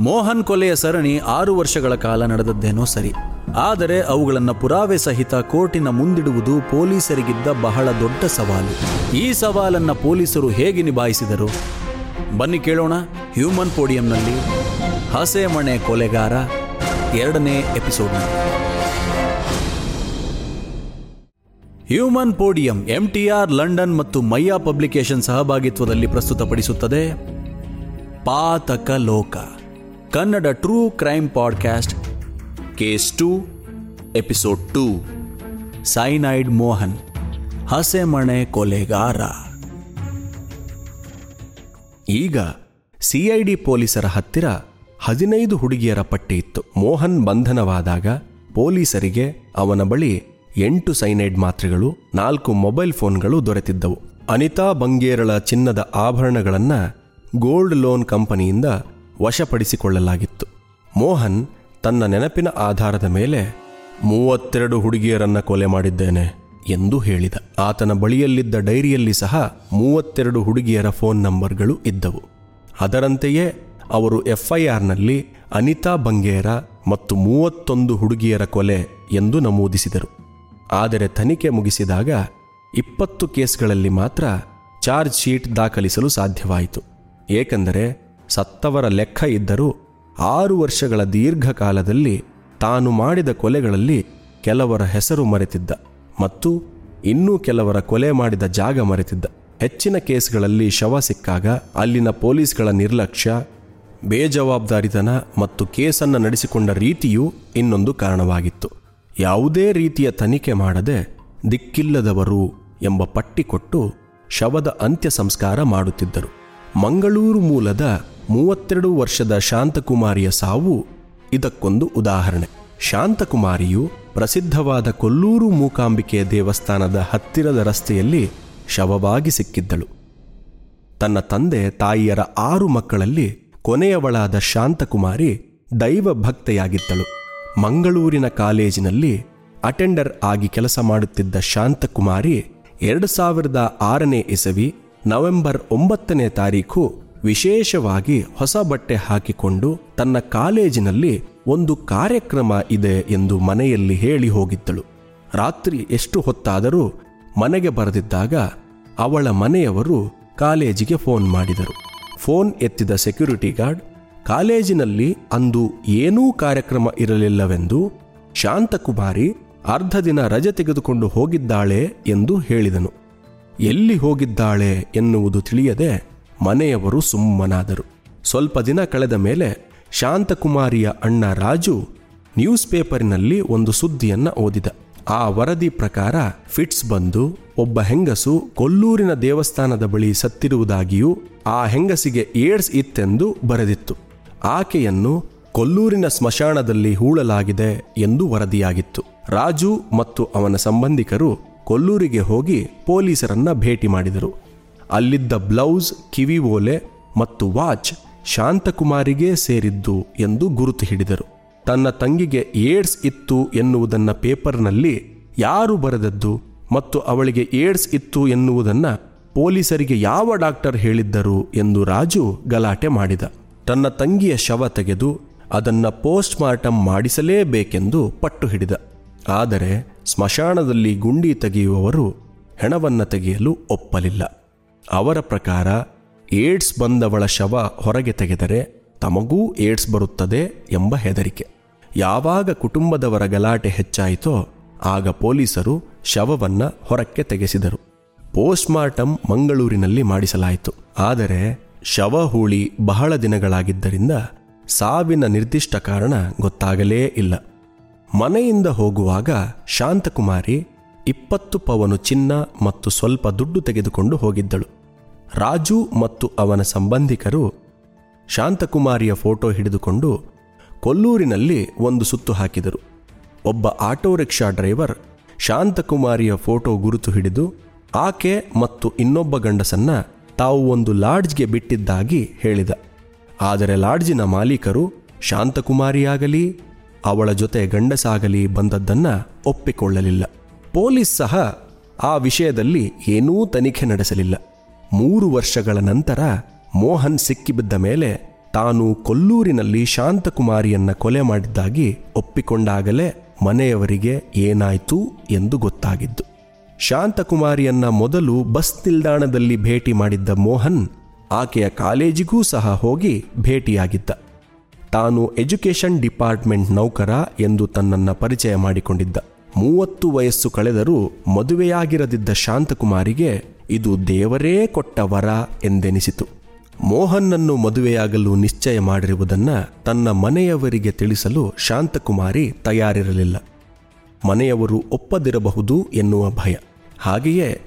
ಮೋಹನ್ ಕೊಲೆಯ ಸರಣಿ ಆರು ವರ್ಷಗಳ ಕಾಲ ನಡೆದದ್ದೇನೋ ಸರಿ. ಆದರೆ ಅವುಗಳನ್ನು ಪುರಾವೆ ಸಹಿತ ಕೋರ್ಟಿನ ಮುಂದಿಡುವುದು ಪೊಲೀಸರಿಗಿದ್ದ ಬಹಳ ದೊಡ್ಡ ಸವಾಲು. ಈ ಸವಾಲನ್ನು ಪೊಲೀಸರು ಹೇಗೆ ನಿಭಾಯಿಸಿದರು? ಬನ್ನಿ ಕೇಳೋಣ ಹ್ಯೂಮನ್ ಪೋಡಿಯಂನಲ್ಲಿ ಹಸೆಮಣೆ ಕೊಲೆಗಾರ ಎರಡನೇ episode human podium M T R London ಮತ್ತು ಮಯ್ಯಾ ಪಬ್ಲಿಕೇಶನ್ ಸಹಭಾಗಿತ್ವದಲ್ಲಿ ಪ್ರಸ್ತುತಪಡಿಸುತ್ತದೆ ಪಾತಕ ಲೋಕ. Kannada true crime podcast case two episode two cyanide Mohan ಹಸೆಮಣೆ ಕೊಲೆಗಾರ ಈಗ ಸಿಐಡಿ ಪೊಲೀಸರ ಹತ್ತಿರ ಹದಿನೈದು ಹುಡುಗಿಯರ ಪಟ್ಟಿ ಇತ್ತು. ಮೋಹನ್ ಬಂಧನವಾದಾಗ ಪೊಲೀಸರಿಗೆ ಅವನ ಬಳಿ ಎಂಟು ಸೈನೈಡ್ ಮಾತ್ರೆಗಳು, ನಾಲ್ಕು ಮೊಬೈಲ್ ಫೋನ್ಗಳು ದೊರೆತಿದ್ದವು. ಅನಿತಾ ಬಂಗೇರಳ ಚಿನ್ನದ ಆಭರಣಗಳನ್ನ ಗೋಲ್ಡ್ ಲೋನ್ ಕಂಪನಿಯಿಂದ ವಶಪಡಿಸಿಕೊಳ್ಳಲಾಗಿತ್ತು. ಮೋಹನ್ ತನ್ನ ನೆನಪಿನ ಆಧಾರದ ಮೇಲೆ ಮೂವತ್ತೆರಡು ಹುಡುಗಿಯರನ್ನ ಕೊಲೆ ಮಾಡಿದ್ದೇನೆ ಎಂದು ಹೇಳಿದ. ಆತನ ಬಳಿಯಲ್ಲಿದ್ದ ಡೈರಿಯಲ್ಲಿ ಸಹ ಮೂವತ್ತೆರಡು ಹುಡುಗಿಯರ ಫೋನ್ ನಂಬರ್ಗಳು ಇದ್ದವು. ಅದರಂತೆಯೇ ಅವರು ಎಫ್ಐಆರ್ನಲ್ಲಿ ಅನಿತಾ ಬಂಗೇರ ಮತ್ತು ಮೂವತ್ತೊಂದು ಹುಡುಗಿಯರ ಕೊಲೆ ಎಂದು ನಮೂದಿಸಿದರು. ಆದರೆ ತನಿಖೆ ಮುಗಿಸಿದಾಗ ಇಪ್ಪತ್ತು ಕೇಸ್ಗಳಲ್ಲಿ ಮಾತ್ರ ಚಾರ್ಜ್ ಶೀಟ್ ದಾಖಲಿಸಲು ಸಾಧ್ಯವಾಯಿತು. ಏಕೆಂದರೆ ಸತ್ತವರ ಲೆಕ್ಕ ಇದ್ದರೂ ಆರು ವರ್ಷಗಳ ದೀರ್ಘಕಾಲದಲ್ಲಿ ತಾನು ಮಾಡಿದ ಕೊಲೆಗಳಲ್ಲಿ ಕೆಲವರ ಹೆಸರು ಮರೆತಿದ್ದ ಮತ್ತು ಇನ್ನೂ ಕೆಲವರ ಕೊಲೆ ಮಾಡಿದ ಜಾಗ ಮರೆತಿದ್ದ. ಹೆಚ್ಚಿನ ಕೇಸ್ಗಳಲ್ಲಿ ಶವ ಸಿಕ್ಕಾಗ ಅಲ್ಲಿನ ಪೊಲೀಸ್ಗಳ ನಿರ್ಲಕ್ಷ್ಯ, ಬೇಜವಾಬ್ದಾರಿತನ ಮತ್ತು ಕೇಸನ್ನು ನಡೆಸಿಕೊಂಡ ರೀತಿಯೂ ಇನ್ನೊಂದು ಕಾರಣವಾಗಿತ್ತು. ಯಾವುದೇ ರೀತಿಯ ತನಿಖೆ ಮಾಡದೆ ದಿಕ್ಕಿಲ್ಲದವರು ಎಂಬ ಪಟ್ಟಿ ಕೊಟ್ಟು ಶವದ ಅಂತ್ಯ ಸಂಸ್ಕಾರ ಮಾಡುತ್ತಿದ್ದರು. ಮಂಗಳೂರು ಮೂಲದ ಮೂವತ್ತೆರಡು ವರ್ಷದ ಶಾಂತಕುಮಾರಿಯ ಸಾವು ಇದಕ್ಕೊಂದು ಉದಾಹರಣೆ. ಶಾಂತಕುಮಾರಿಯು ಪ್ರಸಿದ್ಧವಾದ ಕೊಲ್ಲೂರು ಮೂಕಾಂಬಿಕೆ ದೇವಸ್ಥಾನದ ಹತ್ತಿರದ ರಸ್ತೆಯಲ್ಲಿ ಶವವಾಗಿ ಸಿಕ್ಕಿದ್ದಳು. ತನ್ನ ತಂದೆ ತಾಯಿಯರ ಆರು ಮಕ್ಕಳಲ್ಲಿ ಕೊನೆಯವಳಾದ ಶಾಂತಕುಮಾರಿ ದೈವ ಭಕ್ತೆಯಾಗಿದ್ದಳು. ಮಂಗಳೂರಿನ ಕಾಲೇಜಿನಲ್ಲಿ ಅಟೆಂಡರ್ ಆಗಿ ಕೆಲಸ ಮಾಡುತ್ತಿದ್ದ ಶಾಂತಕುಮಾರಿ ಎರಡು ಸಾವಿರದ ಆರನೇ ಇಸವಿ ನವೆಂಬರ್ ಒಂಬತ್ತನೇ ತಾರೀಖು ವಿಶೇಷವಾಗಿ ಹೊಸ ಬಟ್ಟೆ ಹಾಕಿಕೊಂಡು ತನ್ನ ಕಾಲೇಜಿನಲ್ಲಿ ಒಂದು ಕಾರ್ಯಕ್ರಮ ಇದೆ ಎಂದು ಮನೆಯಲ್ಲಿ ಹೇಳಿ ಹೋಗಿದ್ದಳು. ರಾತ್ರಿ ಎಷ್ಟು ಹೊತ್ತಾದರೂ ಮನೆಗೆ ಬರೆದಿದ್ದಾಗ ಅವಳ ಮನೆಯವರು ಕಾಲೇಜಿಗೆ ಫೋನ್ ಮಾಡಿದರು. ಫೋನ್ ಎತ್ತಿದ ಸೆಕ್ಯೂರಿಟಿ ಗಾರ್ಡ್, ಕಾಲೇಜಿನಲ್ಲಿ ಅಂದು ಏನೂ ಕಾರ್ಯಕ್ರಮ ಇರಲಿಲ್ಲವೆಂದು ಶಾಂತಕುಮಾರಿ ಅರ್ಧ ದಿನ ರಜೆ ತೆಗೆದುಕೊಂಡು ಹೋಗಿದ್ದಾಳೆ ಎಂದು ಹೇಳಿದನು. ಎಲ್ಲಿ ಹೋಗಿದ್ದಾಳೆ ಎನ್ನುವುದು ತಿಳಿಯದೆ ಮನೆಯವರು ಸುಮ್ಮನಾದರು. ಸ್ವಲ್ಪ ದಿನ ಕಳೆದ ಮೇಲೆ ಶಾಂತಕುಮಾರಿಯ ಅಣ್ಣ ರಾಜು ನ್ಯೂಸ್ ಪೇಪರಿನಲ್ಲಿ ಒಂದು ಸುದ್ದಿಯನ್ನು ಓದಿದ. ಆ ವರದಿ ಪ್ರಕಾರ ಫಿಟ್ಸ್ ಬಂದು ಒಬ್ಬ ಹೆಂಗಸು ಕೊಲ್ಲೂರಿನ ದೇವಸ್ಥಾನದ ಬಳಿ ಸತ್ತಿರುವುದಾಗಿಯೂ ಆ ಹೆಂಗಸಿಗೆ ಏಡ್ಸ್ ಇತ್ತೆಂದು ಬರೆದಿತ್ತು. ಆಕೆಯನ್ನು ಕೊಲ್ಲೂರಿನ ಸ್ಮಶಾನದಲ್ಲಿ ಹೂಳಲಾಗಿದೆ ಎಂದು ವರದಿಯಾಗಿತ್ತು. ರಾಜು ಮತ್ತು ಅವನ ಸಂಬಂಧಿಕರು ಕೊಲ್ಲೂರಿಗೆ ಹೋಗಿ ಪೊಲೀಸರನ್ನ ಭೇಟಿ ಮಾಡಿದರು. ಅಲ್ಲಿದ್ದ ಬ್ಲೌಸ್, ಕಿವಿ ಓಲೆ ಮತ್ತು ವಾಚ್ ಶಾಂತಕುಮಾರಿಗೆ ಸೇರಿದ್ದು ಎಂದು ಗುರುತು ಹಿಡಿದರು. ತನ್ನ ತಂಗಿಗೆ ಏಡ್ಸ್ ಇತ್ತು ಎನ್ನುವುದನ್ನು ಪೇಪರ್ನಲ್ಲಿ ಯಾರು ಬರೆದದ್ದು ಮತ್ತು ಅವಳಿಗೆ ಏಡ್ಸ್ ಇತ್ತು ಎನ್ನುವುದನ್ನು ಪೊಲೀಸರಿಗೆ ಯಾವ ಡಾಕ್ಟರ್ ಹೇಳಿದ್ದರು ಎಂದು ರಾಜು ಗಲಾಟೆ ಮಾಡಿದ. ತನ್ನ ತಂಗಿಯ ಶವ ತೆಗೆದು ಅದನ್ನು ಪೋಸ್ಟ್ ಮಾರ್ಟಮ್ ಮಾಡಿಸಲೇಬೇಕೆಂದು ಪಟ್ಟು ಹಿಡಿದ. ಆದರೆ, ಸ್ಮಶಾನದಲ್ಲಿ ಗುಂಡಿ ತೆಗೆಯುವವರು ಹೆಣವನ್ನು ತೆಗೆಯಲು ಒಪ್ಪಲಿಲ್ಲ. ಅವರ ಪ್ರಕಾರ ಏಡ್ಸ್ ಬಂದವಳ ಶವ ಹೊರಗೆ ತೆಗೆದರೆ ತಮಗೂ ಏಡ್ಸ್ ಬರುತ್ತದೆ ಎಂಬ ಹೆದರಿಕೆ. ಯಾವಾಗ ಕುಟುಂಬದವರ ಗಲಾಟೆ ಹೆಚ್ಚಾಯಿತೋ ಆಗ ಪೊಲೀಸರು ಶವವನ್ನ ಹೊರಕ್ಕೆ ತೆಗೆಸಿದರು. ಪೋಸ್ಟ್ ಮಾರ್ಟಮ್ ಮಂಗಳೂರಿನಲ್ಲಿ ಮಾಡಿಸಲಾಯಿತು. ಆದರೆ ಶವ ಹೂಳಿ ಬಹಳ ದಿನಗಳಾಗಿದ್ದರಿಂದ ಸಾವಿನ ನಿರ್ದಿಷ್ಟ ಕಾರಣ ಗೊತ್ತಾಗಲೇ ಇಲ್ಲ. ಮನೆಯಿಂದ ಹೋಗುವಾಗ ಶಾಂತಕುಮಾರಿ ಇಪ್ಪತ್ತು ಪವನು ಚಿನ್ನ ಮತ್ತು ಸ್ವಲ್ಪ ದುಡ್ಡು ತೆಗೆದುಕೊಂಡು ಹೋಗಿದ್ದಳು. ರಾಜು ಮತ್ತು ಅವನ ಸಂಬಂಧಿಕರು ಶಾಂತಕುಮಾರಿಯ ಫೋಟೋ ಹಿಡಿದುಕೊಂಡು ಕೊಲ್ಲೂರಿನಲ್ಲಿ ಒಂದು ಸುತ್ತು ಹಾಕಿದರು. ಒಬ್ಬ ಆಟೋ ರಿಕ್ಷಾ ಡ್ರೈವರ್ ಶಾಂತಕುಮಾರಿಯ ಫೋಟೋ ಗುರುತು ಹಿಡಿದು ಆಕೆ ಮತ್ತು ಇನ್ನೊಬ್ಬ ಗಂಡಸನ್ನ ತಾವು ಒಂದು ಲಾಡ್ಜ್ಗೆ ಬಿಟ್ಟಿದ್ದಾಗಿ ಹೇಳಿದ. ಆದರೆ ಲಾಡ್ಜಿನ ಮಾಲೀಕರು ಶಾಂತಕುಮಾರಿಯಾಗಲಿ, ಅವಳ ಜೊತೆ ಗಂಡಸಾಗಲಿ ಬಂದದ್ದನ್ನ ಒಪ್ಪಿಕೊಳ್ಳಲಿಲ್ಲ. ಪೊಲೀಸ್ ಸಹ ಆ ವಿಷಯದಲ್ಲಿ ಏನೂ ತನಿಖೆ ನಡೆಸಲಿಲ್ಲ. ಮೂರು ವರ್ಷಗಳ ನಂತರ ಮೋಹನ್ ಸಿಕ್ಕಿಬಿದ್ದ ಮೇಲೆ ತಾನು ಕೊಲ್ಲೂರಿನಲ್ಲಿ ಶಾಂತಕುಮಾರಿಯನ್ನ ಕೊಲೆ ಮಾಡಿದ್ದಾಗಿ ಒಪ್ಪಿಕೊಂಡಾಗಲೇ ಮನೆಯವರಿಗೆ ಏನಾಯ್ತು ಎಂದು ಗೊತ್ತಾಗಿದ್ದು. ಶಾಂತಕುಮಾರಿಯನ್ನ ಮೊದಲು ಬಸ್ ನಿಲ್ದಾಣದಲ್ಲಿ ಭೇಟಿ ಮಾಡಿದ್ದ ಮೋಹನ್ ಆಕೆಯ ಕಾಲೇಜಿಗೂ ಸಹ ಹೋಗಿ ಭೇಟಿಯಾಗಿದ್ದ. ತಾನು ಎಜುಕೇಷನ್ ಡಿಪಾರ್ಟ್ಮೆಂಟ್ ನೌಕರ ಎಂದು ತನ್ನನ್ನ ಪರಿಚಯ ಮಾಡಿಕೊಂಡಿದ್ದ. ಮೂವತ್ತು ವಯಸ್ಸು ಕಳೆದರೂ ಮದುವೆಯಾಗಿರದಿದ್ದ ಶಾಂತಕುಮಾರಿಗೆ ಇದು ದೇವರೇ ಕೊಟ್ಟ ವರ ಎಂದೆನಿಸಿತು. ಮೋಹನ್ನನ್ನು ಮದುವೆಯಾಗಲು ನಿಶ್ಚಯ ಮಾಡಿರುವುದನ್ನು ತನ್ನ ಮನೆಯವರಿಗೆ ತಿಳಿಸಲು ಶಾಂತಕುಮಾರಿ ತಯಾರಿರಲಿಲ್ಲ. ಮನೆಯವರು ಒಪ್ಪದಿರಬಹುದು ಎನ್ನುವ ಭಯ. ಹಾಗೆಯೇ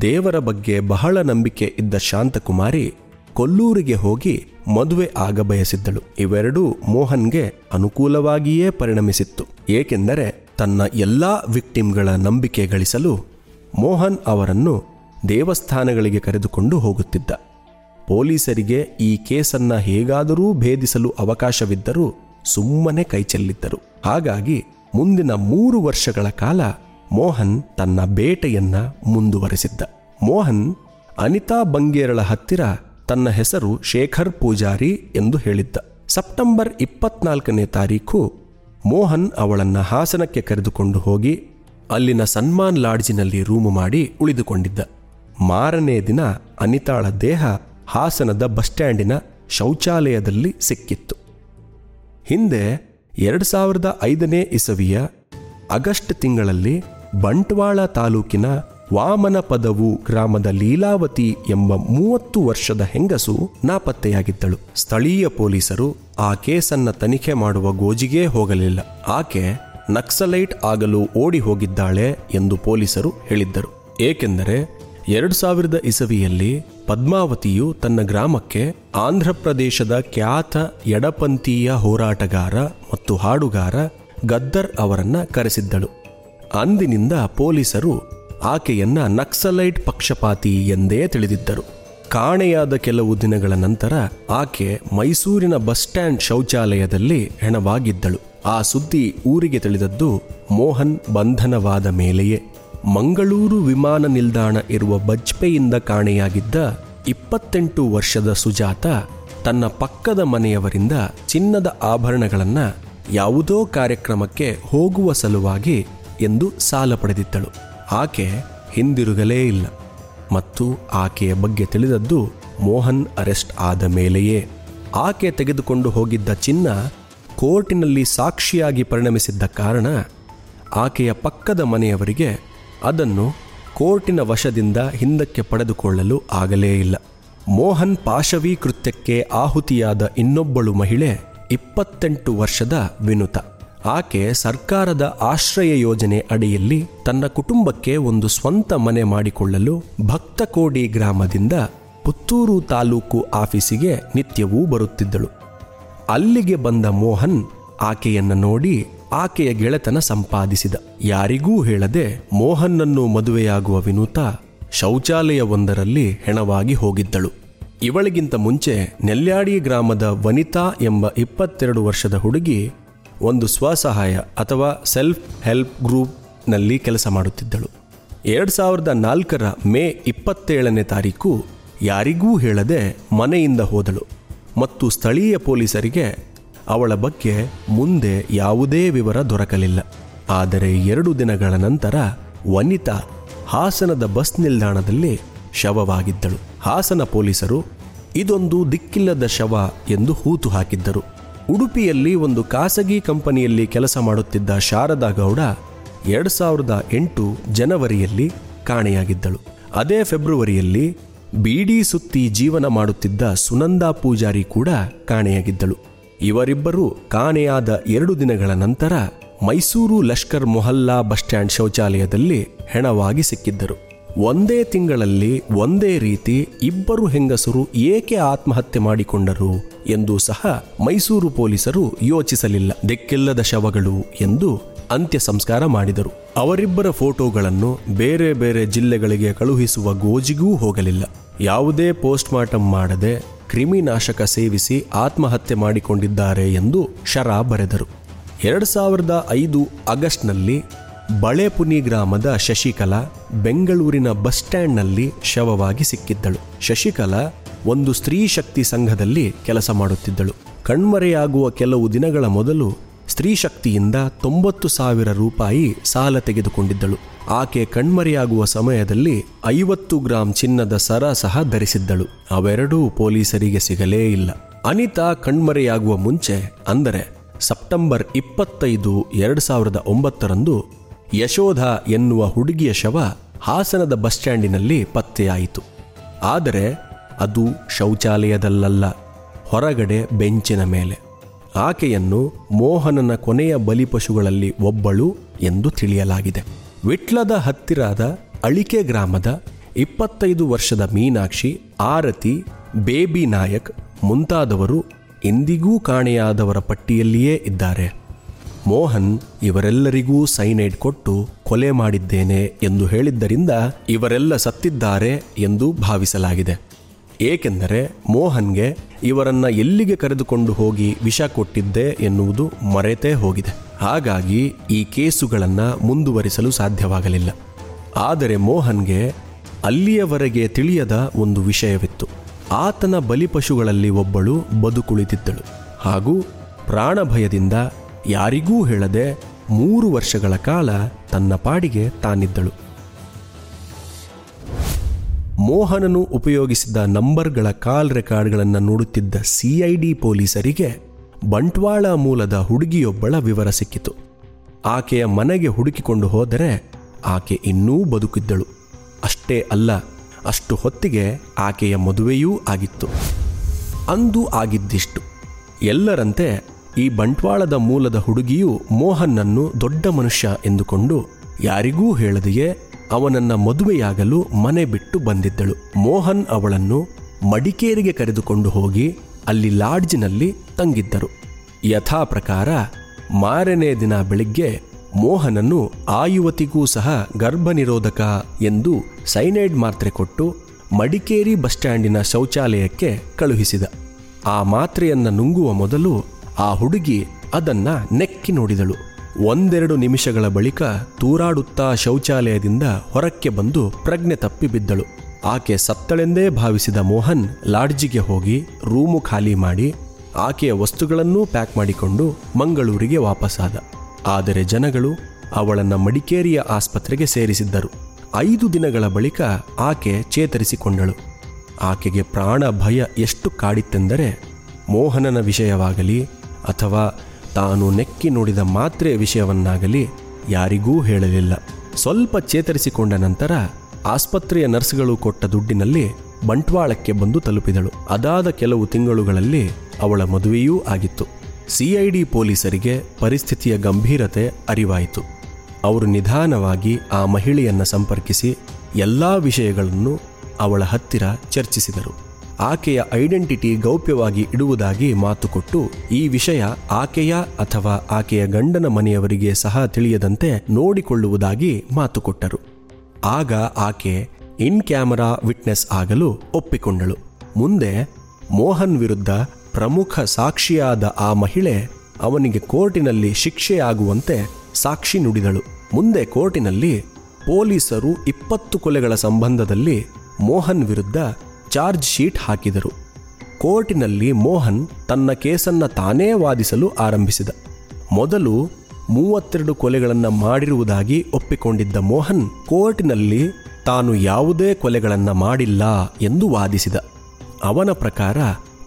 ದೇವರ ಬಗ್ಗೆ ಬಹಳ ನಂಬಿಕೆ ಇದ್ದ ಶಾಂತಕುಮಾರಿ ಕೊಲ್ಲೂರಿಗೆ ಹೋಗಿ ಮದುವೆ ಆಗಬಯಸಿದ್ದಳು ಇವೆರಡೂ ಮೋಹನ್ಗೆ ಅನುಕೂಲವಾಗಿಯೇ ಪರಿಣಮಿಸಿತ್ತು. ಏಕೆಂದರೆ ತನ್ನ ಎಲ್ಲಾ ವಿಕ್ಟಿಮ್ಗಳ ನಂಬಿಕೆ ಗಳಿಸಲು ಮೋಹನ್ ಅವರನ್ನು ದೇವಸ್ಥಾನಗಳಿಗೆ ಕರೆದುಕೊಂಡು ಹೋಗುತ್ತಿದ್ದ. ಪೊಲೀಸರಿಗೆ ಈ ಕೇಸನ್ನ ಹೇಗಾದರೂ ಭೇದಿಸಲು ಅವಕಾಶವಿದ್ದರೂ ಸುಮ್ಮನೆ ಕೈಚೆಲ್ಲಿದ್ದರು. ಹಾಗಾಗಿ ಮುಂದಿನ ಮೂರು ವರ್ಷಗಳ ಕಾಲ ಮೋಹನ್ ತನ್ನ ಬೇಟೆಯನ್ನ ಮುಂದುವರೆಸಿದ್ದ. ಮೋಹನ್ ಅನಿತಾ ಬಂಗೇರಳ ಹತ್ತಿರ ತನ್ನ ಹೆಸರು ಶೇಖರ್ ಪೂಜಾರಿ ಎಂದು ಹೇಳಿದ್ದ. ಸೆಪ್ಟೆಂಬರ್ ಇಪ್ಪತ್ನಾಲ್ಕನೇ ತಾರೀಕು ಮೋಹನ್ ಅವಳನ್ನ ಹಾಸನಕ್ಕೆ ಕರೆದುಕೊಂಡು ಹೋಗಿ ಅಲ್ಲಿನ ಸನ್ಮಾನ್ ಲಾಡ್ಜಿನಲ್ಲಿ ರೂಮು ಮಾಡಿ ಉಳಿದುಕೊಂಡಿದ್ದ. ಮಾರನೇ ದಿನ ಅನಿತಾಳ ದೇಹ ಹಾಸನದ ಬಸ್ ಸ್ಟ್ಯಾಂಡಿನ ಶೌಚಾಲಯದಲ್ಲಿ ಸಿಕ್ಕಿತ್ತು. ಹಿಂದೆ ಎರಡು ಸಾವಿರದ ಐದನೇ ಇಸವಿಯ ಆಗಸ್ಟ್ ತಿಂಗಳಲ್ಲಿ ಬಂಟ್ವಾಳ ತಾಲೂಕಿನ ವಾಮನ ಪದವು ಗ್ರಾಮದ ಲೀಲಾವತಿ ಎಂಬ ಮೂವತ್ತು ವರ್ಷದ ಹೆಂಗಸು ನಾಪತ್ತೆಯಾಗಿದ್ದಳು. ಸ್ಥಳೀಯ ಪೊಲೀಸರು ಆ ಕೇಸನ್ನ ತನಿಖೆ ಮಾಡುವ ಗೋಜಿಗೇ ಹೋಗಲಿಲ್ಲ. ಆಕೆ ನಕ್ಸಲೈಟ್ ಆಗಲು ಓಡಿ ಹೋಗಿದ್ದಾಳೆ ಎಂದು ಪೊಲೀಸರು ಹೇಳಿದ್ದರು. ಏಕೆಂದರೆ ಎರಡು ಸಾವಿರದ ಇಸವಿಯಲ್ಲಿ ಪದ್ಮಾವತಿಯು ತನ್ನ ಗ್ರಾಮಕ್ಕೆ ಆಂಧ್ರಪ್ರದೇಶದ ಖ್ಯಾತ ಎಡಪಂಥೀಯ ಹೋರಾಟಗಾರ ಮತ್ತು ಹಾಡುಗಾರ ಗದ್ದರ್ ಅವರನ್ನ ಕರೆಸಿದ್ದಳು. ಅಂದಿನಿಂದ ಪೊಲೀಸರು ಆಕೆಯನ್ನ ನಕ್ಸಲೈಟ್ ಪಕ್ಷಪಾತಿ ಎಂದೇ ತಿಳಿದಿದ್ದರು. ಕಾಣೆಯಾದ ಕೆಲವು ದಿನಗಳ ನಂತರ ಆಕೆ ಮೈಸೂರಿನ ಬಸ್ ಸ್ಟ್ಯಾಂಡ್ ಶೌಚಾಲಯದಲ್ಲಿ ಹೆಣವಾಗಿದ್ದಳು. ಆ ಸುದ್ದಿ ಊರಿಗೆ ತಿಳಿದದ್ದು ಮೋಹನ್ ಬಂಧನವಾದ ಮೇಲೆಯೇ. ಮಂಗಳೂರು ವಿಮಾನ ನಿಲ್ದಾಣ ಇರುವ ಬಜ್ಪೆಯಿಂದ ಕಾಣೆಯಾಗಿದ್ದ ಇಪ್ಪತ್ತೆಂಟು ವರ್ಷದ ಸುಜಾತ ತನ್ನ ಪಕ್ಕದ ಮನೆಯವರಿಂದ ಚಿನ್ನದ ಆಭರಣಗಳನ್ನು ಯಾವುದೋ ಕಾರ್ಯಕ್ರಮಕ್ಕೆ ಹೋಗುವ ಸಲುವಾಗಿ ಎಂದು ಸಾಲ ಪಡೆದಿದ್ದಳು. ಆಕೆ ಹಿಂದಿರುಗಲೇ ಇಲ್ಲ. ಮತ್ತು ಆಕೆಯ ಬಗ್ಗೆ ತಿಳಿದದ್ದು ಮೋಹನ್ ಅರೆಸ್ಟ್ ಆದ ಮೇಲೆಯೇ. ಆಕೆ ತೆಗೆದುಕೊಂಡು ಹೋಗಿದ್ದ ಚಿನ್ನ ಕೋರ್ಟಿನಲ್ಲಿ ಸಾಕ್ಷಿಯಾಗಿ ಪರಿಣಮಿಸಿದ್ದ ಕಾರಣ ಆಕೆಯ ಪಕ್ಕದ ಮನೆಯವರಿಗೆ ಅದನ್ನು ಕೋರ್ಟಿನ ವಶದಿಂದ ಹಿಂದಕ್ಕೆ ಪಡೆದುಕೊಳ್ಳಲು ಆಗಲೇ ಇಲ್ಲ. ಮೋಹನ್ ಪಾಶವಿ ಕೃತ್ಯಕ್ಕೆ ಆಹುತಿಯಾದ ಇನ್ನೊಬ್ಬಳು ಮಹಿಳೆ ಇಪ್ಪತ್ತೆಂಟು ವರ್ಷದ ವಿನುತ. ಆಕೆ ಸರ್ಕಾರದ ಆಶ್ರಯ ಯೋಜನೆ ಅಡಿಯಲ್ಲಿ ತನ್ನ ಕುಟುಂಬಕ್ಕೆ ಒಂದು ಸ್ವಂತ ಮನೆ ಮಾಡಿಕೊಳ್ಳಲು ಭಕ್ತಕೋಡಿ ಗ್ರಾಮದಿಂದ ಪುತ್ತೂರು ತಾಲೂಕು ಆಫೀಸಿಗೆ ನಿತ್ಯವೂ ಬರುತ್ತಿದ್ದಳು. ಅಲ್ಲಿಗೆ ಬಂದ ಮೋಹನ್ ಆಕೆಯನ್ನು ನೋಡಿ ಆಕೆಯ ಗೆಳೆತನ ಸಂಪಾದಿಸಿದ. ಯಾರಿಗೂ ಹೇಳದೆ ಮೋಹನ್ನನ್ನು ಮದುವೆಯಾಗುವ ವಿನೂತ ಶೌಚಾಲಯವೊಂದರಲ್ಲಿ ಹೆಣವಾಗಿ ಹೋಗಿದ್ದಳು. ಇವಳಿಗಿಂತ ಮುಂಚೆ ನೆಲ್ಯಾಡಿ ಗ್ರಾಮದ ವನಿತಾ ಎಂಬ ಇಪ್ಪತ್ತೆರಡು ವರ್ಷದ ಹುಡುಗಿ ಒಂದು ಸ್ವಸಹಾಯ ಅಥವಾ ಸೆಲ್ಫ್ ಹೆಲ್ಪ್ ಗ್ರೂಪ್ನಲ್ಲಿ ಕೆಲಸ ಮಾಡುತ್ತಿದ್ದಳು. ಎರಡು ಸಾವಿರದ ನಾಲ್ಕರ ಮೇ ಇಪ್ಪತ್ತೇಳನೇ ತಾರೀಕು ಯಾರಿಗೂ ಹೇಳದೆ ಮನೆಯಿಂದ ಹೋದಳು. ಮತ್ತು ಸ್ಥಳೀಯ ಪೊಲೀಸರಿಗೆ ಅವಳ ಬಗ್ಗೆ ಮುಂದೆ ಯಾವುದೇ ವಿವರ ದೊರಕಲಿಲ್ಲ. ಆದರೆ ಎರಡು ದಿನಗಳ ನಂತರ ವನಿತಾ ಹಾಸನದ ಬಸ್ ನಿಲ್ದಾಣದಲ್ಲಿ ಶವವಾಗಿದ್ದಳು. ಹಾಸನ ಪೊಲೀಸರು, ಇದೊಂದು ದಿಕ್ಕಿಲ್ಲದ ಶವ ಎಂದು ಹೂತು ಹಾಕಿದ್ದರು. ಉಡುಪಿಯಲ್ಲಿ ಒಂದು ಖಾಸಗಿ ಕಂಪನಿಯಲ್ಲಿ ಕೆಲಸ ಮಾಡುತ್ತಿದ್ದ ಶಾರದಾ ಗೌಡ ಎರಡು ಸಾವಿರದ ಎಂಟು ಜನವರಿಯಲ್ಲಿ ಕಾಣೆಯಾಗಿದ್ದಳು. ಅದೇ ಫೆಬ್ರವರಿಯಲ್ಲಿ ಬೀಡಿ ಸುತ್ತಿ ಜೀವನ ಮಾಡುತ್ತಿದ್ದ ಸುನಂದಾ ಪೂಜಾರಿ ಕೂಡ ಕಾಣೆಯಾಗಿದ್ದಳು. ಇವರಿಬ್ಬರು ಕಾಣೆಯಾದ ಎರಡು ದಿನಗಳ ನಂತರ ಮೈಸೂರು ಲಷ್ಕರ್ ಮೊಹಲ್ಲಾ ಬಸ್ ಸ್ಟ್ಯಾಂಡ್ ಶೌಚಾಲಯದಲ್ಲಿ ಹೆಣವಾಗಿ ಸಿಕ್ಕಿದ್ದರು. ಒಂದೇ ತಿಂಗಳಲ್ಲಿ ಒಂದೇ ರೀತಿ ಇಬ್ಬರು ಹೆಂಗಸರು ಏಕೆ ಆತ್ಮಹತ್ಯೆ ಮಾಡಿಕೊಂಡರು ಎಂದು ಸಹ ಮೈಸೂರು ಪೊಲೀಸರು ಯೋಚಿಸಲಿಲ್ಲ. ದಿಕ್ಕಿಲ್ಲದ ಶವಗಳು ಎಂದು ಅಂತ್ಯ ಸಂಸ್ಕಾರ ಮಾಡಿದರು. ಅವರಿಬ್ಬರ ಫೋಟೋಗಳನ್ನು ಬೇರೆ ಬೇರೆ ಜಿಲ್ಲೆಗಳಿಗೆ ಕಳುಹಿಸುವ ಗೋಜಿಗೂ ಹೋಗಲಿಲ್ಲ. ಯಾವುದೇ ಪೋಸ್ಟ್ ಮಾಡದೆ ಕ್ರಿಮಿನಾಶಕ ಸೇವಿಸಿ ಆತ್ಮಹತ್ಯೆ ಮಾಡಿಕೊಂಡಿದ್ದಾರೆ ಎಂದು ಶರಾ ಬರೆದರು. ಎರಡು ಸಾವಿರದ ಐದು ಆಗಸ್ಟ್ನಲ್ಲಿ ಬಳೆಪುನಿ ಗ್ರಾಮದ ಶಶಿಕಲಾ ಬೆಂಗಳೂರಿನ ಬಸ್ ಸ್ಟ್ಯಾಂಡ್ನಲ್ಲಿ ಶವವಾಗಿ ಸಿಕ್ಕಿದ್ದಳು. ಶಶಿಕಲಾ ಒಂದು ಸ್ತ್ರೀ ಶಕ್ತಿ ಸಂಘದಲ್ಲಿ ಕೆಲಸ ಮಾಡುತ್ತಿದ್ದಳು. ಕಣ್ಮರೆಯಾಗುವ ಕೆಲವು ದಿನಗಳ ಮೊದಲು ಸ್ತ್ರೀ ಶಕ್ತಿಯಿಂದ ತೊಂಬತ್ತು ಸಾವಿರ ರೂಪಾಯಿ ಸಾಲ ತೆಗೆದುಕೊಂಡಿದ್ದಳು. ಆಕೆ ಕಣ್ಮರೆಯಾಗುವ ಸಮಯದಲ್ಲಿ ಐವತ್ತು ಗ್ರಾಂ ಚಿನ್ನದ ಸರ ಸಹ ಧರಿಸಿದ್ದಳು. ಅವೆರಡೂ ಪೊಲೀಸರಿಗೆ ಸಿಗಲೇ ಇಲ್ಲ. ಅನಿತಾ ಕಣ್ಮರೆಯಾಗುವ ಮುಂಚೆ, ಅಂದರೆ ಸೆಪ್ಟೆಂಬರ್ ಇಪ್ಪತ್ತೈದು ಎರಡು ಸಾವಿರದ ಒಂಬತ್ತರಂದು ಯಶೋಧ ಎನ್ನುವ ಹುಡುಗಿಯ ಶವ ಹಾಸನದ ಬಸ್ ಸ್ಟ್ಯಾಂಡಿನಲ್ಲಿ ಪತ್ತೆಯಾಯಿತು. ಆದರೆ ಅದು ಶೌಚಾಲಯದಲ್ಲಲ್ಲ, ಹೊರಗಡೆ ಬೆಂಚಿನ ಮೇಲೆ. ಆಕೆಯನ್ನು ಮೋಹನನ ಕೊನೆಯ ಬಲಿಪಶುಗಳಲ್ಲಿ ಒಬ್ಬಳು ಎಂದು ತಿಳಿಯಲಾಗಿದೆ. ವಿಟ್ಲದ ಹತ್ತಿರದ ಅಳಿಕೆ ಗ್ರಾಮದ ಇಪ್ಪತ್ತೈದು ವರ್ಷದ ಮೀನಾಕ್ಷಿ, ಆರತಿ, ಬೇಬಿ ನಾಯಕ್ ಮುಂತಾದವರು ಎಂದಿಗೂ ಕಾಣೆಯಾದವರ ಪಟ್ಟಿಯಲ್ಲಿಯೇ ಇದ್ದಾರೆ. ಮೋಹನ್ ಇವರೆಲ್ಲರಿಗೂ ಸೈನೈಡ್ ಕೊಟ್ಟು ಕೊಲೆ ಮಾಡಿದ್ದೇನೆ ಎಂದು ಹೇಳಿದ್ದರಿಂದ ಇವರೆಲ್ಲ ಸತ್ತಿದ್ದಾರೆ ಎಂದು ಭಾವಿಸಲಾಗಿದೆ. ಏಕೆಂದರೆ ಮೋಹನ್ಗೆ ಇವರನ್ನ ಎಲ್ಲಿಗೆ ಕರೆದುಕೊಂಡು ಹೋಗಿ ವಿಷ ಕೊಟ್ಟಿದ್ದೆ ಎನ್ನುವುದು ಮರೆತೇ ಹೋಗಿದೆ. ಹಾಗಾಗಿ ಈ ಕೇಸುಗಳನ್ನು ಮುಂದುವರಿಸಲು ಸಾಧ್ಯವಾಗಲಿಲ್ಲ. ಆದರೆ ಮೋಹನ್ಗೆ ಅಲ್ಲಿಯವರೆಗೆ ತಿಳಿಯದ ಒಂದು ವಿಷಯವಿತ್ತು. ಆತನ ಬಲಿಪಶುಗಳಲ್ಲಿ ಒಬ್ಬಳು ಬದುಕುಳಿತಿದ್ದಳು. ಹಾಗೂ ಪ್ರಾಣಭಯದಿಂದ ಯಾರಿಗೂ ಹೇಳದೆ ಮೂರು ವರ್ಷಗಳ ಕಾಲ ತನ್ನ ಪಾಡಿಗೆ ತಾನಿದ್ದಳು. ಮೋಹನನು ಉಪಯೋಗಿಸಿದ ನಂಬರ್ಗಳ ಕಾಲ್ ರೆಕಾರ್ಡ್ಗಳನ್ನು ನೋಡುತ್ತಿದ್ದ ಸಿಐಡಿ ಪೊಲೀಸರಿಗೆ ಬಂಟ್ವಾಳ ಮೂಲದ ಹುಡುಗಿಯೊಬ್ಬಳ ವಿವರ ಸಿಕ್ಕಿತು. ಆಕೆಯ ಮನೆಗೆ ಹುಡುಕಿಕೊಂಡು ಹೋದರೆ ಆಕೆ ಇನ್ನೂ ಬದುಕಿದ್ದಳು. ಅಷ್ಟೇ ಅಲ್ಲ, ಅಷ್ಟು ಹೊತ್ತಿಗೆ ಆಕೆಯ ಮದುವೆಯೂ ಆಗಿತ್ತು. ಅಂದು ಆಗಿದ್ದಿಷ್ಟು. ಎಲ್ಲರಂತೆ ಈ ಬಂಟ್ವಾಳದ ಮೂಲದ ಹುಡುಗಿಯು ಮೋಹನ್ನನ್ನು ದೊಡ್ಡ ಮನುಷ್ಯ ಎಂದುಕೊಂಡು ಯಾರಿಗೂ ಹೇಳದೆಯೇ ಅವನನ್ನ ಮದುವೆಯಾಗಲು ಮನೆ ಬಿಟ್ಟು ಬಂದಿದ್ದಳು. ಮೋಹನ್ ಅವಳನ್ನು ಮಡಿಕೇರಿಗೆ ಕರೆದುಕೊಂಡು ಹೋಗಿ ಅಲ್ಲಿ ಲಾಡ್ಜಿನಲ್ಲಿ ತಂಗಿದ್ದರು. ಯಥಾ ಪ್ರಕಾರ ಮಾರನೇ ದಿನ ಬೆಳಿಗ್ಗೆ ಮೋಹನನ್ನು ಆ ಯುವತಿಗೂ ಸಹ ಗರ್ಭನಿರೋಧಕ ಎಂದು ಸೈನೈಡ್ ಮಾತ್ರೆ ಕೊಟ್ಟು ಮಡಿಕೇರಿ ಬಸ್ ಸ್ಟ್ಯಾಂಡಿನ ಶೌಚಾಲಯಕ್ಕೆ ಕಳುಹಿಸಿದ. ಆ ಮಾತ್ರೆಯನ್ನು ನುಂಗುವ ಮೊದಲು ಆ ಹುಡುಗಿ ಅದನ್ನ ನೆಕ್ಕಿ ನೋಡಿದಳು. ಒಂದೆರಡು ನಿಮಿಷಗಳ ಬಳಿಕ ತೂರಾಡುತ್ತಾ ಶೌಚಾಲಯದಿಂದ ಹೊರಕ್ಕೆ ಬಂದು ಪ್ರಜ್ಞೆ ತಪ್ಪಿ ಬಿದ್ದಳು. ಆಕೆ ಸತ್ತಳೆಂದೇ ಭಾವಿಸಿದ ಮೋಹನ್ ಲಾಡ್ಜಿಗೆ ಹೋಗಿ ರೂಮು ಖಾಲಿ ಮಾಡಿ ಆಕೆಯ ವಸ್ತುಗಳನ್ನೂ ಪ್ಯಾಕ್ ಮಾಡಿಕೊಂಡು ಮಂಗಳೂರಿಗೆ ವಾಪಸ್ಸಾದ ಆದರೆ ಜನಗಳು ಅವಳನ್ನು ಮಡಿಕೇರಿಯ ಆಸ್ಪತ್ರೆಗೆ ಸೇರಿಸಿದ್ದರು. ಐದು ದಿನಗಳ ಬಳಿಕ ಆಕೆ ಚೇತರಿಸಿಕೊಂಡಳು. ಆಕೆಗೆ ಪ್ರಾಣ ಭಯ ಎಷ್ಟು ಕಾಡಿತ್ತೆಂದರೆ ಮೋಹನನ ವಿಷಯವಾಗಲಿ ಅಥವಾ ತಾನು ನೆಕ್ಕಿ ನೋಡಿದ ಮಾತ್ರೆ ವಿಷಯವನ್ನಾಗಲಿ ಯಾರಿಗೂ ಹೇಳಲಿಲ್ಲ. ಸ್ವಲ್ಪ ಚೇತರಿಸಿಕೊಂಡ ನಂತರ ಆಸ್ಪತ್ರೆಯ ನರ್ಸ್ಗಳು ಕೊಟ್ಟ ದುಡ್ಡಿನಲ್ಲಿ ಬಂಟ್ವಾಳಕ್ಕೆ ಬಂದು ತಲುಪಿದಳು. ಅದಾದ ಕೆಲವು ತಿಂಗಳುಗಳಲ್ಲಿ ಅವಳ ಮದುವೆಯೂ ಆಗಿತ್ತು. ಸಿಐಡಿ ಪೊಲೀಸರಿಗೆ ಪರಿಸ್ಥಿತಿಯ ಗಂಭೀರತೆ ಅರಿವಾಯಿತು. ಅವರು ನಿಧಾನವಾಗಿ ಆ ಮಹಿಳೆಯನ್ನು ಸಂಪರ್ಕಿಸಿ ಎಲ್ಲಾ ವಿಷಯಗಳನ್ನು ಅವಳ ಹತ್ತಿರ ಚರ್ಚಿಸಿದರು. ಆಕೆಯ ಐಡೆಂಟಿಟಿ ಗೌಪ್ಯವಾಗಿ ಇಡುವುದಾಗಿ ಮಾತುಕೊಟ್ಟು ಈ ವಿಷಯ ಆಕೆಯ ಅಥವಾ ಆಕೆಯ ಗಂಡನ ಮನೆಯವರಿಗೆ ಸಹ ತಿಳಿಯದಂತೆ ನೋಡಿಕೊಳ್ಳುವುದಾಗಿ ಮಾತು ಕೊಟ್ಟರು. ಆಗ ಆಕೆ ಇನ್ ಕ್ಯಾಮರಾ ವಿಟ್ನೆಸ್ ಆಗಲು ಒಪ್ಪಿಕೊಂಡಳು. ಮುಂದೆ ಮೋಹನ್ ವಿರುದ್ಧ ಪ್ರಮುಖ ಸಾಕ್ಷಿಯಾದ ಆ ಮಹಿಳೆ ಅವನಿಗೆ ಕೋರ್ಟಿನಲ್ಲಿ ಶಿಕ್ಷೆಯಾಗುವಂತೆ ಸಾಕ್ಷಿ ನುಡಿದಳು. ಮುಂದೆ ಕೋರ್ಟಿನಲ್ಲಿ ಪೊಲೀಸರು ಇಪ್ಪತ್ತು ಕೊಲೆಗಳ ಸಂಬಂಧದಲ್ಲಿ ಮೋಹನ್ ವಿರುದ್ಧ ಚಾರ್ಜ್ ಶೀಟ್ ಹಾಕಿದರು. ಕೋರ್ಟಿನಲ್ಲಿ ಮೋಹನ್ ತನ್ನ ಕೇಸನ್ನ ತಾನೇ ವಾದಿಸಲು ಆರಂಭಿಸಿದ. ಮೊದಲು ಮೂವತ್ತೆರಡು ಕೊಲೆಗಳನ್ನು ಮಾಡಿರುವುದಾಗಿ ಒಪ್ಪಿಕೊಂಡಿದ್ದ ಮೋಹನ್ ಕೋರ್ಟಿನಲ್ಲಿ ತಾನು ಯಾವುದೇ ಕೊಲೆಗಳನ್ನು ಮಾಡಿಲ್ಲ ಎಂದು ವಾದಿಸಿದ. ಅವನ ಪ್ರಕಾರ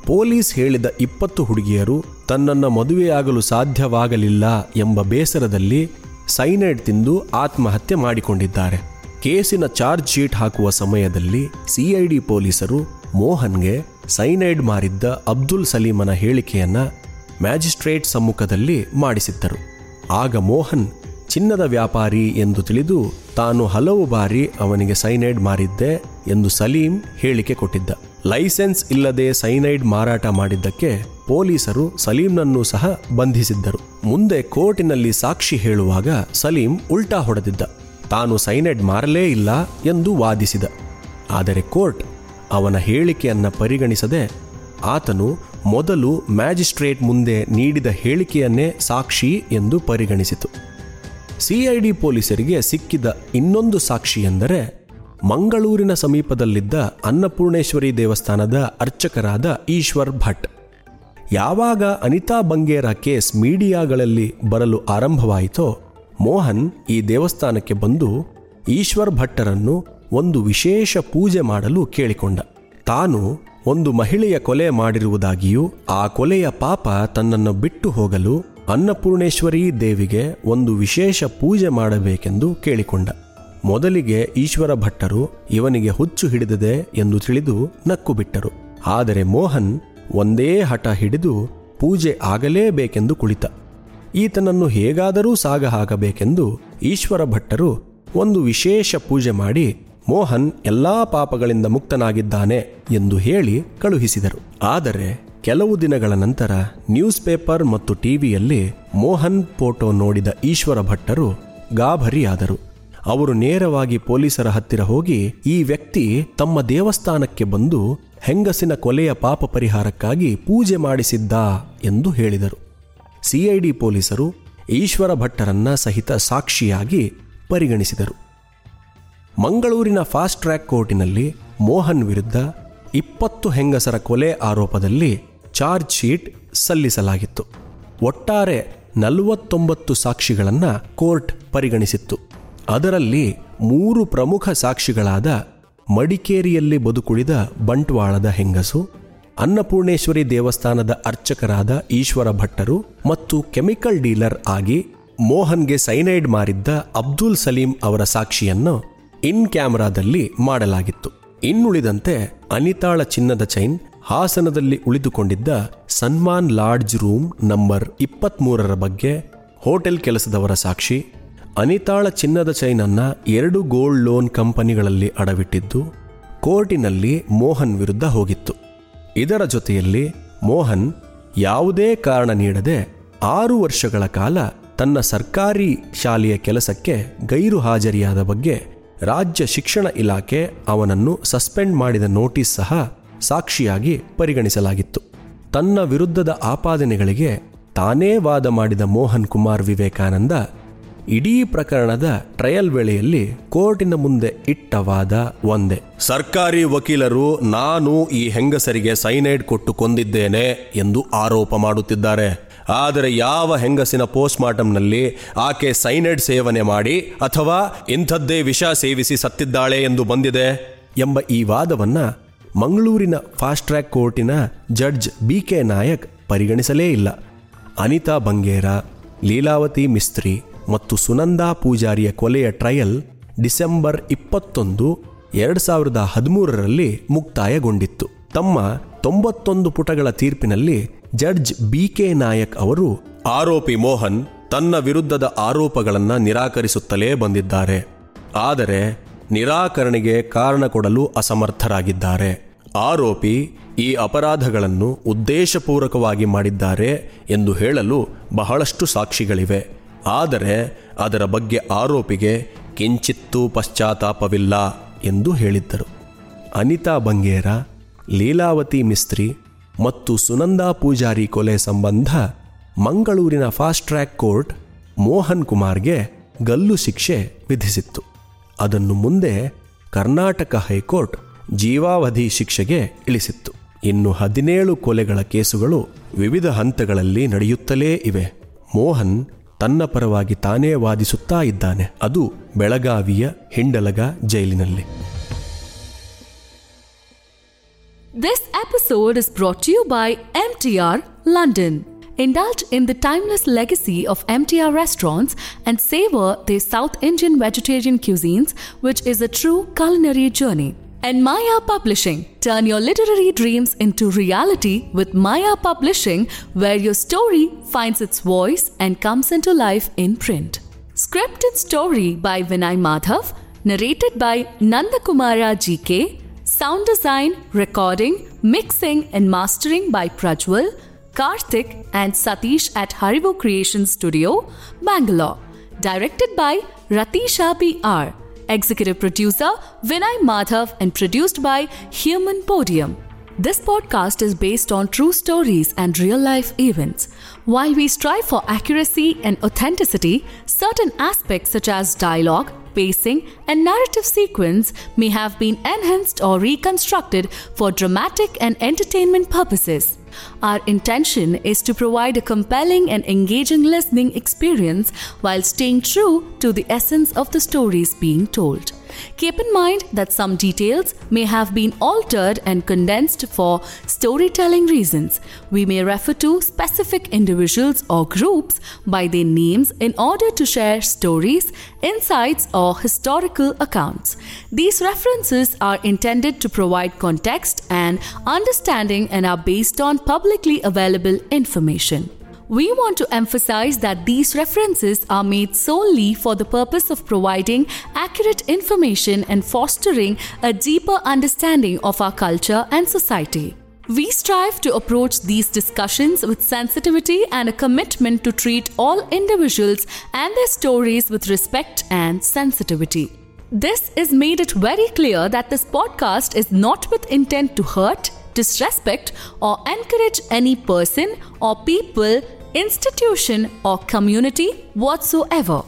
ಪೊಲೀಸ್ ಹೇಳಿದ ಇಪ್ಪತ್ತು ಹುಡುಗಿಯರು ತನ್ನನ್ನು ಮದುವೆಯಾಗಲು ಸಾಧ್ಯವಾಗಲಿಲ್ಲ ಎಂಬ ಬೇಸರದಲ್ಲಿ ಸೈನೈಡ್ ತಿಂದು ಆತ್ಮಹತ್ಯೆ ಮಾಡಿಕೊಂಡಿದ್ದಾರೆ. ಕೇಸಿನ ಚಾರ್ಜ್ ಶೀಟ್ ಹಾಕುವ ಸಮಯದಲ್ಲಿ ಸಿಐಡಿ ಪೊಲೀಸರು ಮೋಹನ್ಗೆ ಸೈನೈಡ್ ಮಾರಿದ್ದ ಅಬ್ದುಲ್ ಸಲೀಮನ ಹೇಳಿಕೆಯನ್ನು ಮ್ಯಾಜಿಸ್ಟ್ರೇಟ್ ಸಮ್ಮುಖದಲ್ಲಿ ಮಾಡಿಸಿದ್ದರು. ಆಗ ಮೋಹನ್, ಚಿನ್ನದ ವ್ಯಾಪಾರಿ ಎಂದು ತಿಳಿದು ತಾನು ಹಲವು ಬಾರಿ ಅವನಿಗೆ ಸೈನೈಡ್ ಮಾರಿದ್ದೆ ಎಂದು ಸಲೀಂ ಹೇಳಿಕೆ ಕೊಟ್ಟಿದ್ದ. ಲೈಸೆನ್ಸ್ ಇಲ್ಲದೆ ಸೈನೈಡ್ ಮಾರಾಟ ಮಾಡಿದ್ದಕ್ಕೆ ಪೊಲೀಸರು ಸಲೀಂನನ್ನು ಸಹ ಬಂಧಿಸಿದ್ದರು. ಮುಂದೆ ಕೋರ್ಟಿನಲ್ಲಿ ಸಾಕ್ಷಿ ಹೇಳುವಾಗ ಸಲೀಂ ಉಲ್ಟಾ ಹೊಡೆದಿದ್ದ. ತಾನು ಸೈನೈಡ್ ಮಾರಲೇ ಇಲ್ಲ ಎಂದು ವಾದಿಸಿದ. ಆದರೆ ಕೋರ್ಟ್ ಅವನ ಹೇಳಿಕೆಯನ್ನು ಪರಿಗಣಿಸದೆ ಆತನು ಮೊದಲು ಮ್ಯಾಜಿಸ್ಟ್ರೇಟ್ ಮುಂದೆ ನೀಡಿದ ಹೇಳಿಕೆಯನ್ನೇ ಸಾಕ್ಷಿ ಎಂದು ಪರಿಗಣಿಸಿತು. ಸಿಐಡಿ ಪೊಲೀಸರಿಗೆ ಸಿಕ್ಕಿದ ಇನ್ನೊಂದು ಸಾಕ್ಷಿ ಎಂದರೆ ಮಂಗಳೂರಿನ ಸಮೀಪದಲ್ಲಿದ್ದ ಅನ್ನಪೂರ್ಣೇಶ್ವರಿ ದೇವಸ್ಥಾನದ ಅರ್ಚಕರಾದ ಈಶ್ವರ್ ಭಟ್. ಯಾವಾಗ ಅನಿತಾ ಬಂಗೇರ ಕೇಸ್ ಮೀಡಿಯಾಗಳಲ್ಲಿ ಬರಲು ಆರಂಭವಾಯಿತೋ, ಮೋಹನ್ ಈ ದೇವಸ್ಥಾನಕ್ಕೆ ಬಂದು ಈಶ್ವರ್ ಭಟ್ಟರನ್ನು ಒಂದು ವಿಶೇಷ ಪೂಜೆ ಮಾಡಲು ಕೇಳಿಕೊಂಡ. ತಾನು ಒಂದು ಮಹಿಳೆಯ ಕೊಲೆ ಮಾಡಿರುವುದಾಗಿಯೂ ಆ ಕೊಲೆಯ ಪಾಪ ತನ್ನನ್ನು ಬಿಟ್ಟು ಹೋಗಲು ಅನ್ನಪೂರ್ಣೇಶ್ವರಿ ದೇವಿಗೆ ಒಂದು ವಿಶೇಷ ಪೂಜೆ ಮಾಡಬೇಕೆಂದು ಕೇಳಿಕೊಂಡ. ಮೊದಲಿಗೆ ಈಶ್ವರ ಭಟ್ಟರು ಇವನಿಗೆ ಹುಚ್ಚು ಹಿಡಿದಿದೆ ಎಂದು ತಿಳಿದು ನಕ್ಕು ಬಿಟ್ಟರು. ಆದರೆ ಮೋಹನ್ ಒಂದೇ ಹಠ ಹಿಡಿದು ಪೂಜೆ ಆಗಲೇಬೇಕೆಂದು ಕುಳಿತ. ಈತನನ್ನು ಹೇಗಾದರೂ ಸಾಗ ಹಾಕಬೇಕೆಂದು ಈಶ್ವರ ಭಟ್ಟರು ಒಂದು ವಿಶೇಷ ಪೂಜೆ ಮಾಡಿ ಮೋಹನ್ ಎಲ್ಲಾ ಪಾಪಗಳಿಂದ ಮುಕ್ತನಾಗಿದ್ದಾನೆ ಎಂದು ಹೇಳಿ ಕಳುಹಿಸಿದರು. ಆದರೆ ಕೆಲವು ದಿನಗಳ ನಂತರ ನ್ಯೂಸ್ ಪೇಪರ್ ಮತ್ತು ಟಿವಿಯಲ್ಲಿ ಮೋಹನ್ ಫೋಟೋ ನೋಡಿದ ಈಶ್ವರ ಭಟ್ಟರು ಗಾಭರಿಯಾದರು ಅವರು ನೇರವಾಗಿ ಪೊಲೀಸರ ಹತ್ತಿರ ಹೋಗಿ ಈ ವ್ಯಕ್ತಿ ತಮ್ಮ ದೇವಸ್ಥಾನಕ್ಕೆ ಬಂದು ಹೆಂಗಸಿನ ಕೊಲೆಯ ಪಾಪ ಪರಿಹಾರಕ್ಕಾಗಿ ಪೂಜೆ ಮಾಡಿಸಿದ್ದ ಎಂದು ಹೇಳಿದರು. ಸಿಐಡಿ ಪೊಲೀಸರು ಈಶ್ವರ ಭಟ್ಟರನ್ನ ಸಹಿತ ಸಾಕ್ಷಿಯಾಗಿ ಪರಿಗಣಿಸಿದರು. ಮಂಗಳೂರಿನ ಫಾಸ್ಟ್ ಟ್ರ್ಯಾಕ್ ಕೋರ್ಟಿನಲ್ಲಿ ಮೋಹನ್ ವಿರುದ್ಧ ಇಪ್ಪತ್ತು ಹೆಂಗಸರ ಕೊಲೆ ಆರೋಪದಲ್ಲಿ ಚಾರ್ಜ್ ಶೀಟ್ ಸಲ್ಲಿಸಲಾಗಿತ್ತು. ಒಟ್ಟಾರೆ ನಲವತ್ತೊಂಬತ್ತು ಸಾಕ್ಷಿಗಳನ್ನು ಕೋರ್ಟ್ ಪರಿಗಣಿಸಿತ್ತು. ಅದರಲ್ಲಿ ಮೂರು ಪ್ರಮುಖ ಸಾಕ್ಷಿಗಳಾದ ಮಡಿಕೇರಿಯಲ್ಲಿ ಬದುಕುಳಿದ ಬಂಟ್ವಾಳದ ಹೆಂಗಸು, ಅನ್ನಪೂರ್ಣೇಶ್ವರಿ ದೇವಸ್ಥಾನದ ಅರ್ಚಕರಾದ ಈಶ್ವರ ಭಟ್ಟರು ಮತ್ತು ಕೆಮಿಕಲ್ ಡೀಲರ್ ಆಗಿ ಮೋಹನ್ಗೆ ಸೈನೈಡ್ ಮಾರಿದ್ದ ಅಬ್ದುಲ್ ಸಲೀಂ ಅವರ ಸಾಕ್ಷಿಯನ್ನು ಇನ್ ಕ್ಯಾಮೆರಾದಲ್ಲಿ ಮಾಡಲಾಗಿತ್ತು. ಇನ್ನುಳಿದಂತೆ ಅನಿತಾಳ ಚಿನ್ನದ ಚೈನ್, ಹಾಸನದಲ್ಲಿ ಉಳಿದುಕೊಂಡಿದ್ದ ಸನ್ಮಾನ್ ಲಾಡ್ಜ್ ರೂಮ್ ನಂಬರ್ ಇಪ್ಪತ್ಮೂರರ ಬಗ್ಗೆ ಹೋಟೆಲ್ ಕೆಲಸದವರ ಸಾಕ್ಷಿ, ಅನಿತಾಳ ಚಿನ್ನದ ಚೈನನ್ನ ಎರಡು ಗೋಲ್ಡ್ ಲೋನ್ ಕಂಪನಿಗಳಲ್ಲಿ ಅಡವಿಟ್ಟಿದ್ದು, ಕೋರ್ಟಿನಲ್ಲಿ ಮೋಹನ್ ವಿರುದ್ಧ ಹೋಗಿತ್ತು. ಇದರ ಜೊತೆಯಲ್ಲಿ ಮೋಹನ್ ಯಾವುದೇ ಕಾರಣ ನೀಡದೆ ಆರು ವರ್ಷಗಳ ಕಾಲ ತನ್ನ ಸರ್ಕಾರಿ ಶಾಲೆಯ ಕೆಲಸಕ್ಕೆ ಗೈರು ಹಾಜರಿಯಾದ ಬಗ್ಗೆ ರಾಜ್ಯ ಶಿಕ್ಷಣ ಇಲಾಖೆ ಅವನನ್ನು ಸಸ್ಪೆಂಡ್ ಮಾಡಿದ ನೋಟಿಸ್ ಸಹ ಸಾಕ್ಷಿಯಾಗಿ ಪರಿಗಣಿಸಲಾಗಿತ್ತು. ತನ್ನ ವಿರುದ್ಧದ ಆಪಾದನೆಗಳಿಗೆ ತಾನೇ ವಾದ ಮಾಡಿದ ಮೋಹನ್ ಕುಮಾರ್ ವಿವೇಕಾನಂದ ಇಡೀ ಪ್ರಕರಣದ ಟ್ರಯಲ್ ವೇಳೆಯಲ್ಲಿ ಕೋರ್ಟಿನ ಮುಂದೆ ಇಟ್ಟ ವಾದ ಒಂದೇ. ಸರ್ಕಾರಿ ವಕೀಲರು, ನಾನು ಈ ಹೆಂಗಸರಿಗೆ ಸೈನೈಡ್ ಕೊಟ್ಟು ಕೊಂದಿದ್ದೇನೆ ಎಂದು ಆರೋಪ ಮಾಡುತ್ತಿದ್ದಾರೆ. ಆದರೆ ಯಾವ ಹೆಂಗಸಿನ ಪೋಸ್ಟ್ಮಾರ್ಟಂನಲ್ಲಿ ಆಕೆ ಸೈನೈಡ್ ಸೇವನೆ ಮಾಡಿ ಅಥವಾ ಇಂಥದ್ದೇ ವಿಷ ಸೇವಿಸಿ ಸತ್ತಿದ್ದಾಳೆ ಎಂದು ಬಂದಿದೆ? ಎಂಬ ಈ ವಾದವನ್ನು ಮಂಗಳೂರಿನ ಫಾಸ್ಟ್ ಟ್ರ್ಯಾಕ್ ಕೋರ್ಟಿನ ಜಡ್ಜ್ ಬಿ ಕೆ ನಾಯಕ್ ಪರಿಗಣಿಸಲೇ ಇಲ್ಲ. ಅನಿತಾ ಬಂಗೇರ, ಲೀಲಾವತಿ ಮಿಸ್ತ್ರಿ ಮತ್ತು ಸುನಂದಾ ಪೂಜಾರಿಯ ಕೊಲೆಯ ಟ್ರಯಲ್ ಡಿಸೆಂಬರ್ ಇಪ್ಪತ್ತೊಂದು, ಎರಡು ಸಾವಿರದ ಹದಿಮೂರರಲ್ಲಿ ಮುಕ್ತಾಯಗೊಂಡಿತ್ತು. ತಮ್ಮ ತೊಂಬತ್ತೊಂದು ಪುಟಗಳ ತೀರ್ಪಿನಲ್ಲಿ ಜಡ್ಜ್ ಬಿ ಕೆ ನಾಯಕ್ ಅವರು ಆರೋಪಿ ಮೋಹನ್ ತನ್ನ ವಿರುದ್ಧದ ಆರೋಪಗಳನ್ನು ನಿರಾಕರಿಸುತ್ತಲೇ ಬಂದಿದ್ದಾರೆ. ಆದರೆ ನಿರಾಕರಣೆಗೆ ಕಾರಣ ಕೊಡಲು ಅಸಮರ್ಥರಾಗಿದ್ದಾರೆ. ಆರೋಪಿ ಈ ಅಪರಾಧಗಳನ್ನು ಉದ್ದೇಶಪೂರ್ವಕವಾಗಿ ಮಾಡಿದ್ದಾರೆ ಎಂದು ಹೇಳಲು ಬಹಳಷ್ಟು ಸಾಕ್ಷಿಗಳಿವೆ. ಆದರೆ ಅದರ ಬಗ್ಗೆ ಆರೋಪಿಗೆ ಕಿಂಚಿತ್ತೂ ಪಶ್ಚಾತ್ತಾಪವಿಲ್ಲ ಎಂದು ಹೇಳಿದ್ದರು. ಅನಿತಾ ಬಂಗೇರ ಲೀಲಾವತಿ ಮಿಸ್ತ್ರಿ ಮತ್ತು ಸುನಂದಾ ಪೂಜಾರಿ ಕೊಲೆ ಸಂಬಂಧ ಮಂಗಳೂರಿನ ಫಾಸ್ಟ್ ಟ್ರ್ಯಾಕ್ ಕೋರ್ಟ್ ಮೋಹನ್ ಕುಮಾರ್ಗೆ ಗಲ್ಲು ಶಿಕ್ಷೆ ವಿಧಿಸಿತ್ತು. ಅದನ್ನು ಮುಂದೆ ಕರ್ನಾಟಕ ಹೈಕೋರ್ಟ್ ಜೀವಾವಧಿ ಶಿಕ್ಷೆಗೆ ಇಳಿಸಿತ್ತು. ಇನ್ನು ಹದಿನೇಳು ಕೊಲೆಗಳ ಕೇಸುಗಳು ವಿವಿಧ ಹಂತಗಳಲ್ಲಿ ನಡೆಯುತ್ತಲೇ ಇವೆ. ಮೋಹನ್ ತನ್ನ ಪರವಾಗಿ ತಾನೇ ವಾದಿಸುತ್ತಾ ಇದ್ದಾನೆ. ಅದು ಬೆಳಗಾವಿಯ ಹಿಂಡಲಗ ಜೈಲಿನಲ್ಲಿ. This episode is brought to you by MTR London. Indulge in the timeless legacy of MTR restaurants and savor their South Indian vegetarian cuisines, which is a true culinary journey. And Maya Publishing. Turn your literary dreams into reality with Maya Publishing, where your story finds its voice and comes into life in print. Script and story by Vinay Madhav, narrated by Nandakumara GK, sound design, recording, mixing, and mastering by Prajwal, Karthik, and Satish at Haribo Creation Studio, Bangalore. Directed by Ratisha PR. Executive producer Vinay Madhav and produced by Human Podium. This podcast is based on true stories and real life events. While we strive for accuracy and authenticity, certain aspects such as dialogue, pacing, and narrative sequence may have been enhanced or reconstructed for dramatic and entertainment purposes. Our intention is to provide a compelling and engaging listening experience while staying true to the essence of the stories being told. Keep in mind that some details may have been altered and condensed for storytelling reasons. We may refer to specific individuals or groups by their names in order to share stories, insights, or historical accounts. These references are intended to provide context and understanding and are based on publicly available information. We want to emphasize that these references are made solely for the purpose of providing accurate information and fostering a deeper understanding of our culture and society. We strive to approach these discussions with sensitivity and a commitment to treat all individuals and their stories with respect and sensitivity. This is made it very clear that this podcast is not with intent to hurt, disrespect, or encourage any person or people, institution, or community whatsoever.